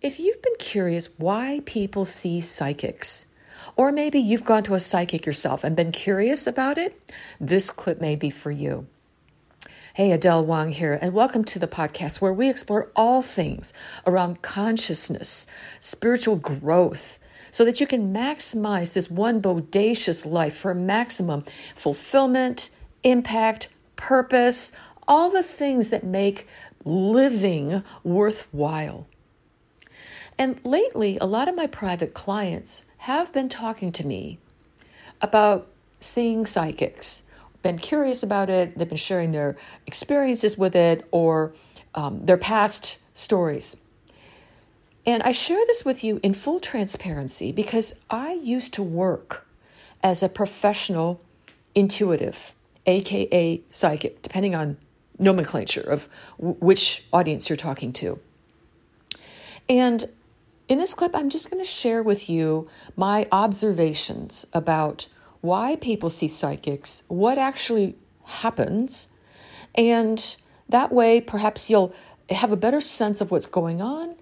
If you've been curious why people see psychics, or maybe you've gone to a psychic yourself and been curious about it, this clip may be for you. Hey, Adele Wong here, and welcome to the podcast where we explore all things around consciousness, spiritual growth, so that you can maximize this one bodacious life for maximum fulfillment, impact, purpose, all the things that make living worthwhile. And lately, a lot of my private clients have been talking to me about seeing psychics, been curious about it, they've been sharing their experiences with it or um, their past stories. And I share this with you in full transparency because I used to work as a professional intuitive, aka psychic, depending on nomenclature of w- which audience you're talking to. And in this clip, I'm just going to share with you my observations about why people see psychics, what actually happens, and that way perhaps you'll have a better sense of what's going on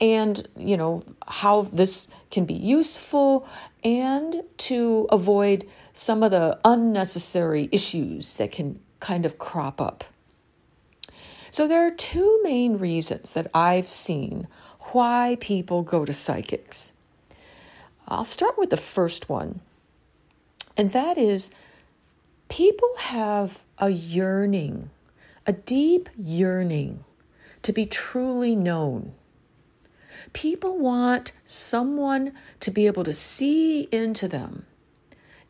and you know how this can be useful and to avoid some of the unnecessary issues that can kind of crop up. So there are two main reasons that I've seen why people go to psychics. I'll start with the first one, and that is people have a yearning, a deep yearning to be truly known. People want someone to be able to see into them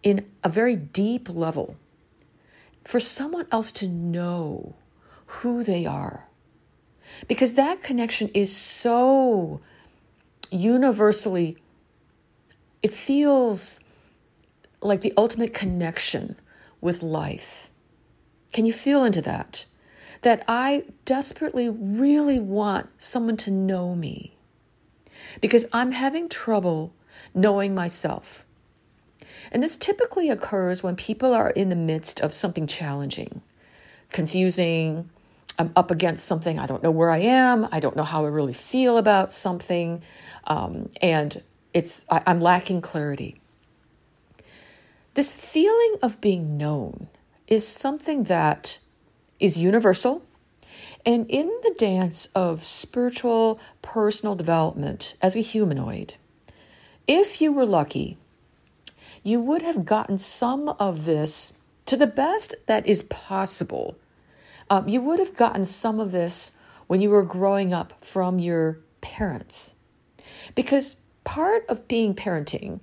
in a very deep level, for someone else to know who they are because that connection is so universally, it feels like the ultimate connection with life. Can you feel into that? That I desperately really want someone to know me because I'm having trouble knowing myself. And this typically occurs when people are in the midst of something challenging, confusing, I'm up against something. I don't know where I am. I don't know how I really feel about something. Um, and it's, I, I'm lacking clarity. This feeling of being known is something that is universal. And in the dance of spiritual personal development as a humanoid, if you were lucky, you would have gotten some of this to the best that is possible um, you would have gotten some of this when you were growing up from your parents. Because part of being parenting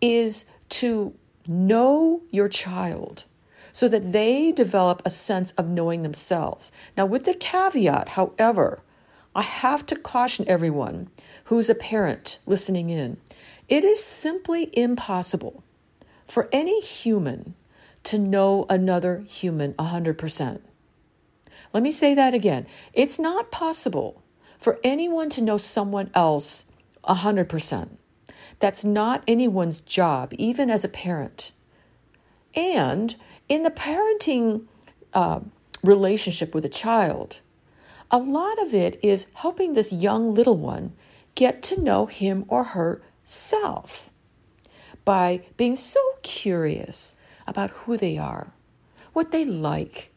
is to know your child so that they develop a sense of knowing themselves. Now, with the caveat, however, I have to caution everyone who's a parent listening in it is simply impossible for any human to know another human 100%. Let me say that again. It's not possible for anyone to know someone else 100%. That's not anyone's job, even as a parent. And in the parenting uh, relationship with a child, a lot of it is helping this young little one get to know him or herself by being so curious about who they are, what they like,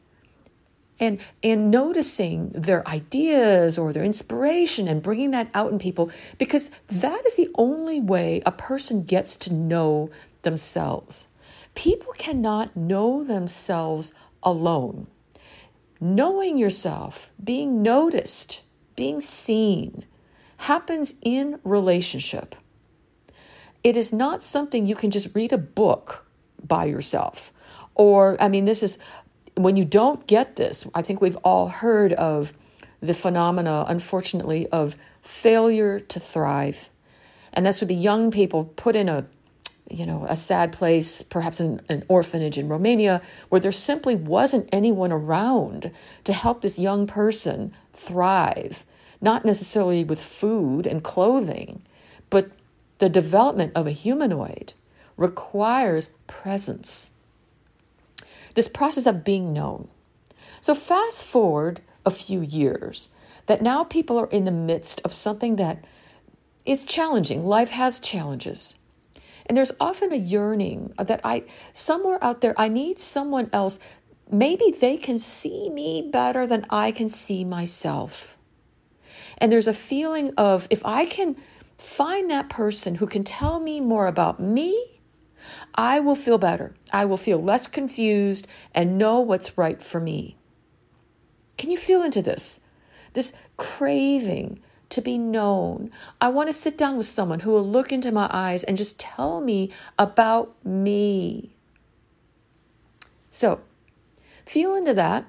and and noticing their ideas or their inspiration and bringing that out in people because that is the only way a person gets to know themselves. People cannot know themselves alone. Knowing yourself being noticed being seen happens in relationship. It is not something you can just read a book by yourself. Or i mean this is when you don't get this, I think we've all heard of the phenomena, unfortunately, of failure to thrive. And this would be young people put in a you know, a sad place, perhaps an, an orphanage in Romania, where there simply wasn't anyone around to help this young person thrive, not necessarily with food and clothing, but the development of a humanoid requires presence this process of being known. So, fast forward a few years, that now people are in the midst of something that is challenging. Life has challenges. And there's often a yearning that I, somewhere out there, I need someone else. Maybe they can see me better than I can see myself. And there's a feeling of if I can find that person who can tell me more about me, I will feel better. I will feel less confused and know what's right for me. Can you feel into this? This craving to be known. I want to sit down with someone who will look into my eyes and just tell me about me. So, feel into that.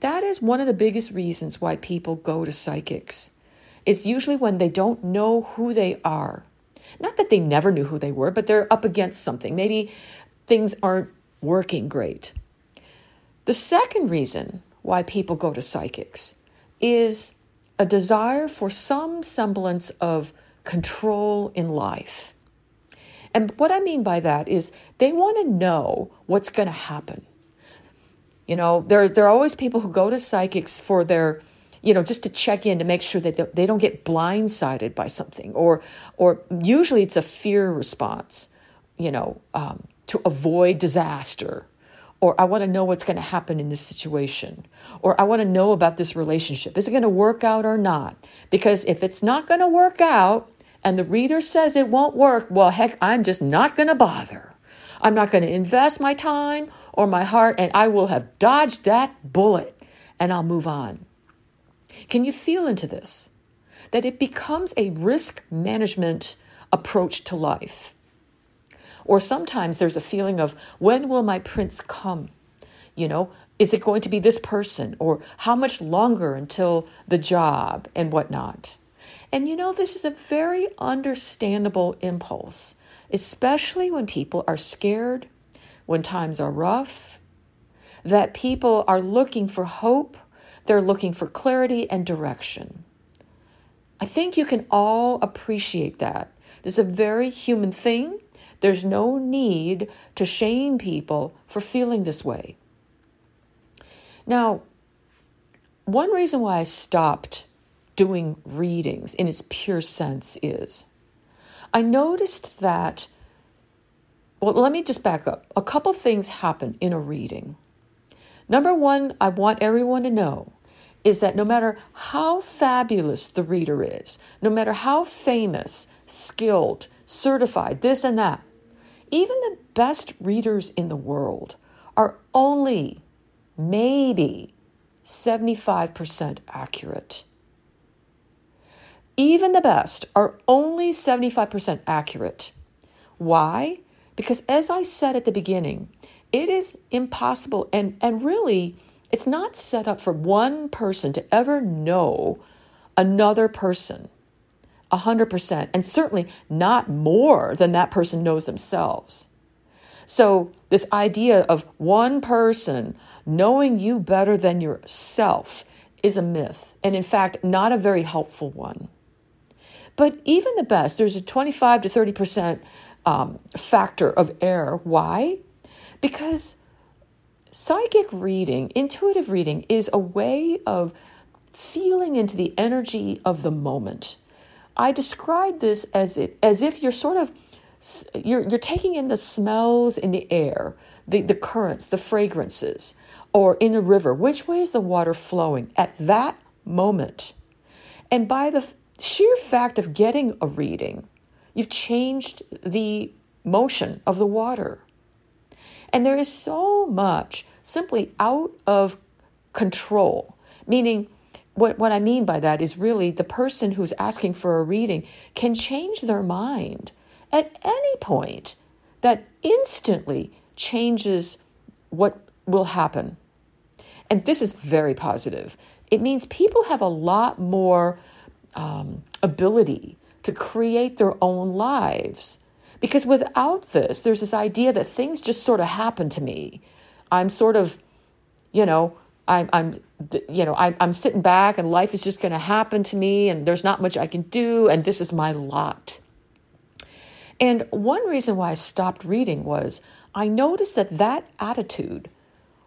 That is one of the biggest reasons why people go to psychics. It's usually when they don't know who they are. Not that they never knew who they were, but they're up against something. Maybe things aren't working great. The second reason why people go to psychics is a desire for some semblance of control in life. And what I mean by that is they want to know what's going to happen. You know, there, there are always people who go to psychics for their, you know, just to check in to make sure that they don't get blindsided by something, or, or usually it's a fear response, you know, um, to avoid disaster or I want to know what's going to happen in this situation, or I want to know about this relationship. Is it going to work out or not? Because if it's not going to work out and the reader says it won't work, well, heck, I'm just not going to bother. I'm not going to invest my time or my heart, and I will have dodged that bullet and I'll move on. Can you feel into this? That it becomes a risk management approach to life. Or sometimes there's a feeling of, when will my prince come? You know, is it going to be this person? Or how much longer until the job and whatnot? And you know, this is a very understandable impulse, especially when people are scared, when times are rough, that people are looking for hope, they're looking for clarity and direction. I think you can all appreciate that. Is a very human thing. There's no need to shame people for feeling this way. Now, one reason why I stopped doing readings in its pure sense is I noticed that, well, let me just back up. A couple things happen in a reading. Number one, I want everyone to know is that no matter how fabulous the reader is, no matter how famous, skilled, certified, this and that, even the best readers in the world are only maybe 75% accurate. Even the best are only 75% accurate. Why? Because as I said at the beginning, it is impossible and, and really it's not set up for one person to ever know another person. 100%, and certainly not more than that person knows themselves. So, this idea of one person knowing you better than yourself is a myth, and in fact, not a very helpful one. But even the best, there's a 25 to 30% um, factor of error. Why? Because psychic reading, intuitive reading, is a way of feeling into the energy of the moment. I describe this as it, as if you're sort of you're you're taking in the smells in the air, the, the currents, the fragrances, or in a river. Which way is the water flowing at that moment? And by the sheer fact of getting a reading, you've changed the motion of the water. And there is so much simply out of control, meaning what, what I mean by that is really the person who's asking for a reading can change their mind at any point that instantly changes what will happen. And this is very positive. It means people have a lot more um, ability to create their own lives. Because without this, there's this idea that things just sort of happen to me. I'm sort of, you know, I'm, I'm you know, I, I'm sitting back and life is just going to happen to me and there's not much I can do and this is my lot. And one reason why I stopped reading was I noticed that that attitude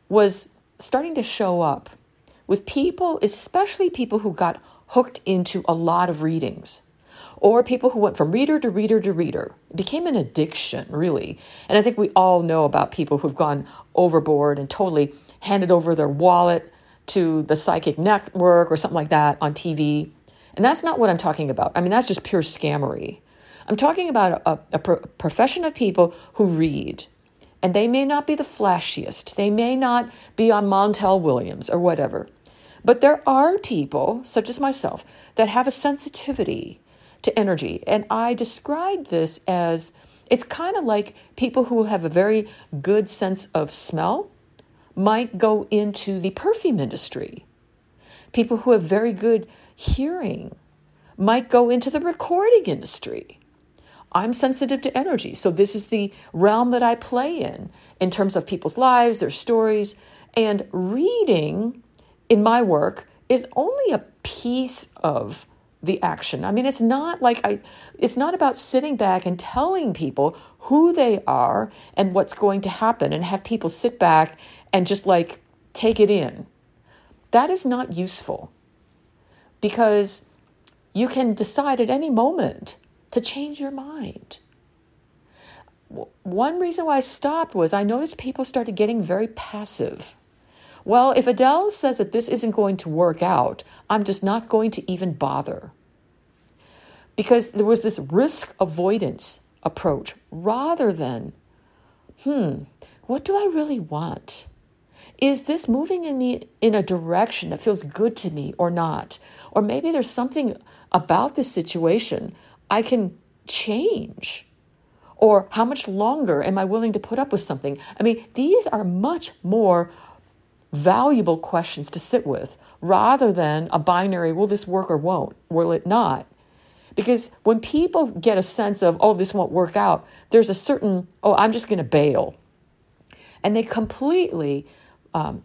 was starting to show up with people, especially people who got hooked into a lot of readings. Or people who went from reader to reader to reader. It became an addiction, really. And I think we all know about people who've gone overboard and totally handed over their wallet to the psychic network or something like that on TV. And that's not what I'm talking about. I mean, that's just pure scammery. I'm talking about a, a pro- profession of people who read. And they may not be the flashiest, they may not be on Montel Williams or whatever. But there are people, such as myself, that have a sensitivity to energy. And I describe this as it's kind of like people who have a very good sense of smell might go into the perfume industry. People who have very good hearing might go into the recording industry. I'm sensitive to energy, so this is the realm that I play in, in terms of people's lives, their stories, and reading in my work is only a piece of the action. I mean, it's not like I, it's not about sitting back and telling people who they are and what's going to happen and have people sit back and just like take it in. That is not useful because you can decide at any moment to change your mind. One reason why I stopped was I noticed people started getting very passive. Well, if Adele says that this isn't going to work out, I'm just not going to even bother. Because there was this risk avoidance approach rather than, hmm, what do I really want? Is this moving in me in a direction that feels good to me or not? Or maybe there's something about this situation I can change. Or how much longer am I willing to put up with something? I mean, these are much more valuable questions to sit with rather than a binary will this work or won't, will it not? Because when people get a sense of, oh, this won't work out, there's a certain, oh, I'm just going to bail. And they completely um,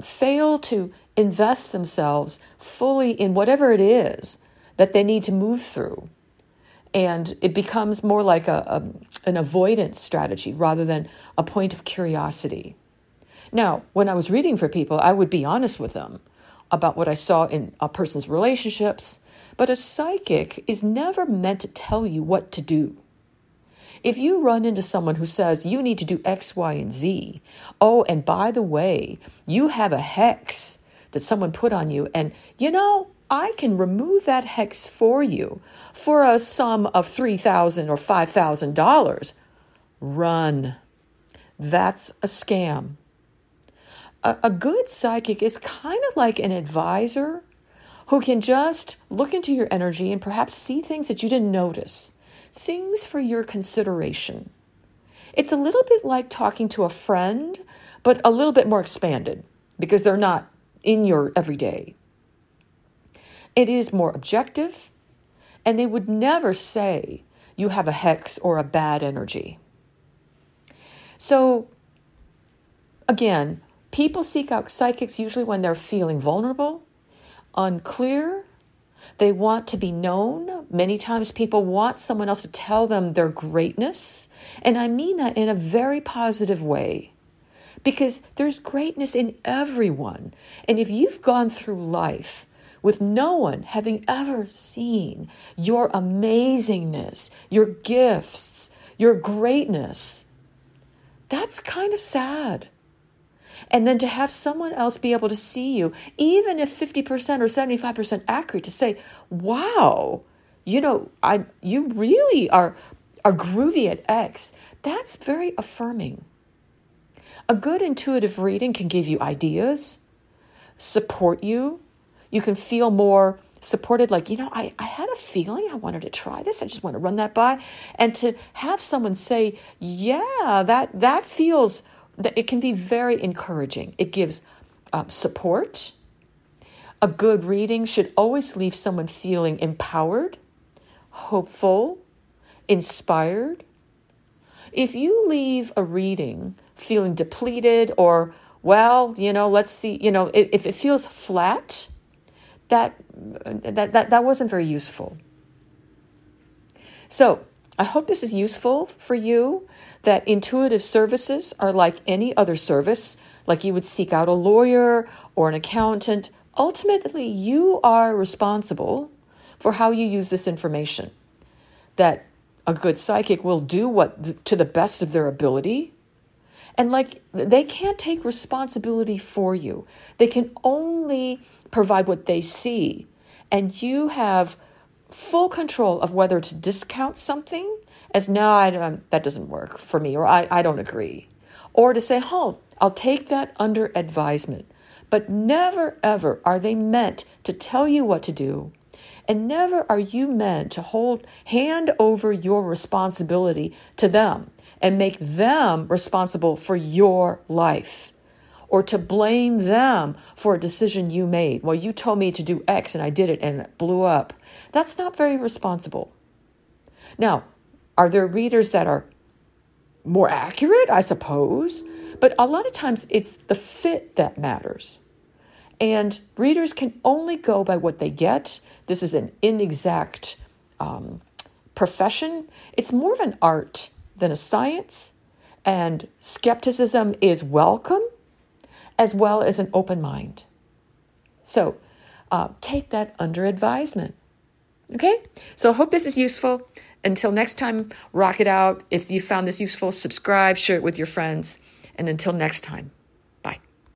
fail to invest themselves fully in whatever it is that they need to move through. And it becomes more like a, a, an avoidance strategy rather than a point of curiosity. Now, when I was reading for people, I would be honest with them about what I saw in a person's relationships, but a psychic is never meant to tell you what to do. If you run into someone who says you need to do X, Y, and Z, oh, and by the way, you have a hex that someone put on you, and you know, I can remove that hex for you for a sum of 3,000 or $5,000. Run. That's a scam. A, a good psychic is kind of like an advisor who can just look into your energy and perhaps see things that you didn't notice things for your consideration. It's a little bit like talking to a friend, but a little bit more expanded because they're not in your everyday. It is more objective, and they would never say you have a hex or a bad energy. So, again, people seek out psychics usually when they're feeling vulnerable, unclear, they want to be known. Many times people want someone else to tell them their greatness. And I mean that in a very positive way because there's greatness in everyone. And if you've gone through life with no one having ever seen your amazingness, your gifts, your greatness, that's kind of sad. And then to have someone else be able to see you, even if 50% or 75% accurate, to say, wow, you know, I you really are are groovy at X, that's very affirming. A good intuitive reading can give you ideas, support you. You can feel more supported, like, you know, I, I had a feeling I wanted to try this. I just want to run that by. And to have someone say, yeah, that that feels it can be very encouraging. It gives um, support. A good reading should always leave someone feeling empowered, hopeful, inspired. If you leave a reading feeling depleted or, well, you know, let's see, you know, if it feels flat, that, that, that, that wasn't very useful. So, I hope this is useful for you that intuitive services are like any other service, like you would seek out a lawyer or an accountant. Ultimately, you are responsible for how you use this information. That a good psychic will do what to the best of their ability. And like they can't take responsibility for you. They can only provide what they see. And you have full control of whether to discount something as no, I, that doesn't work for me, or I, I don't agree. Or to say, oh, I'll take that under advisement. But never, ever are they meant to tell you what to do. And never are you meant to hold, hand over your responsibility to them and make them responsible for your life or to blame them for a decision you made. Well, you told me to do X and I did it and it blew up. That's not very responsible. Now, are there readers that are more accurate? I suppose. But a lot of times it's the fit that matters. And readers can only go by what they get. This is an inexact um, profession, it's more of an art than a science. And skepticism is welcome as well as an open mind. So uh, take that under advisement. Okay? So I hope this is useful. Until next time, rock it out. If you found this useful, subscribe, share it with your friends. And until next time.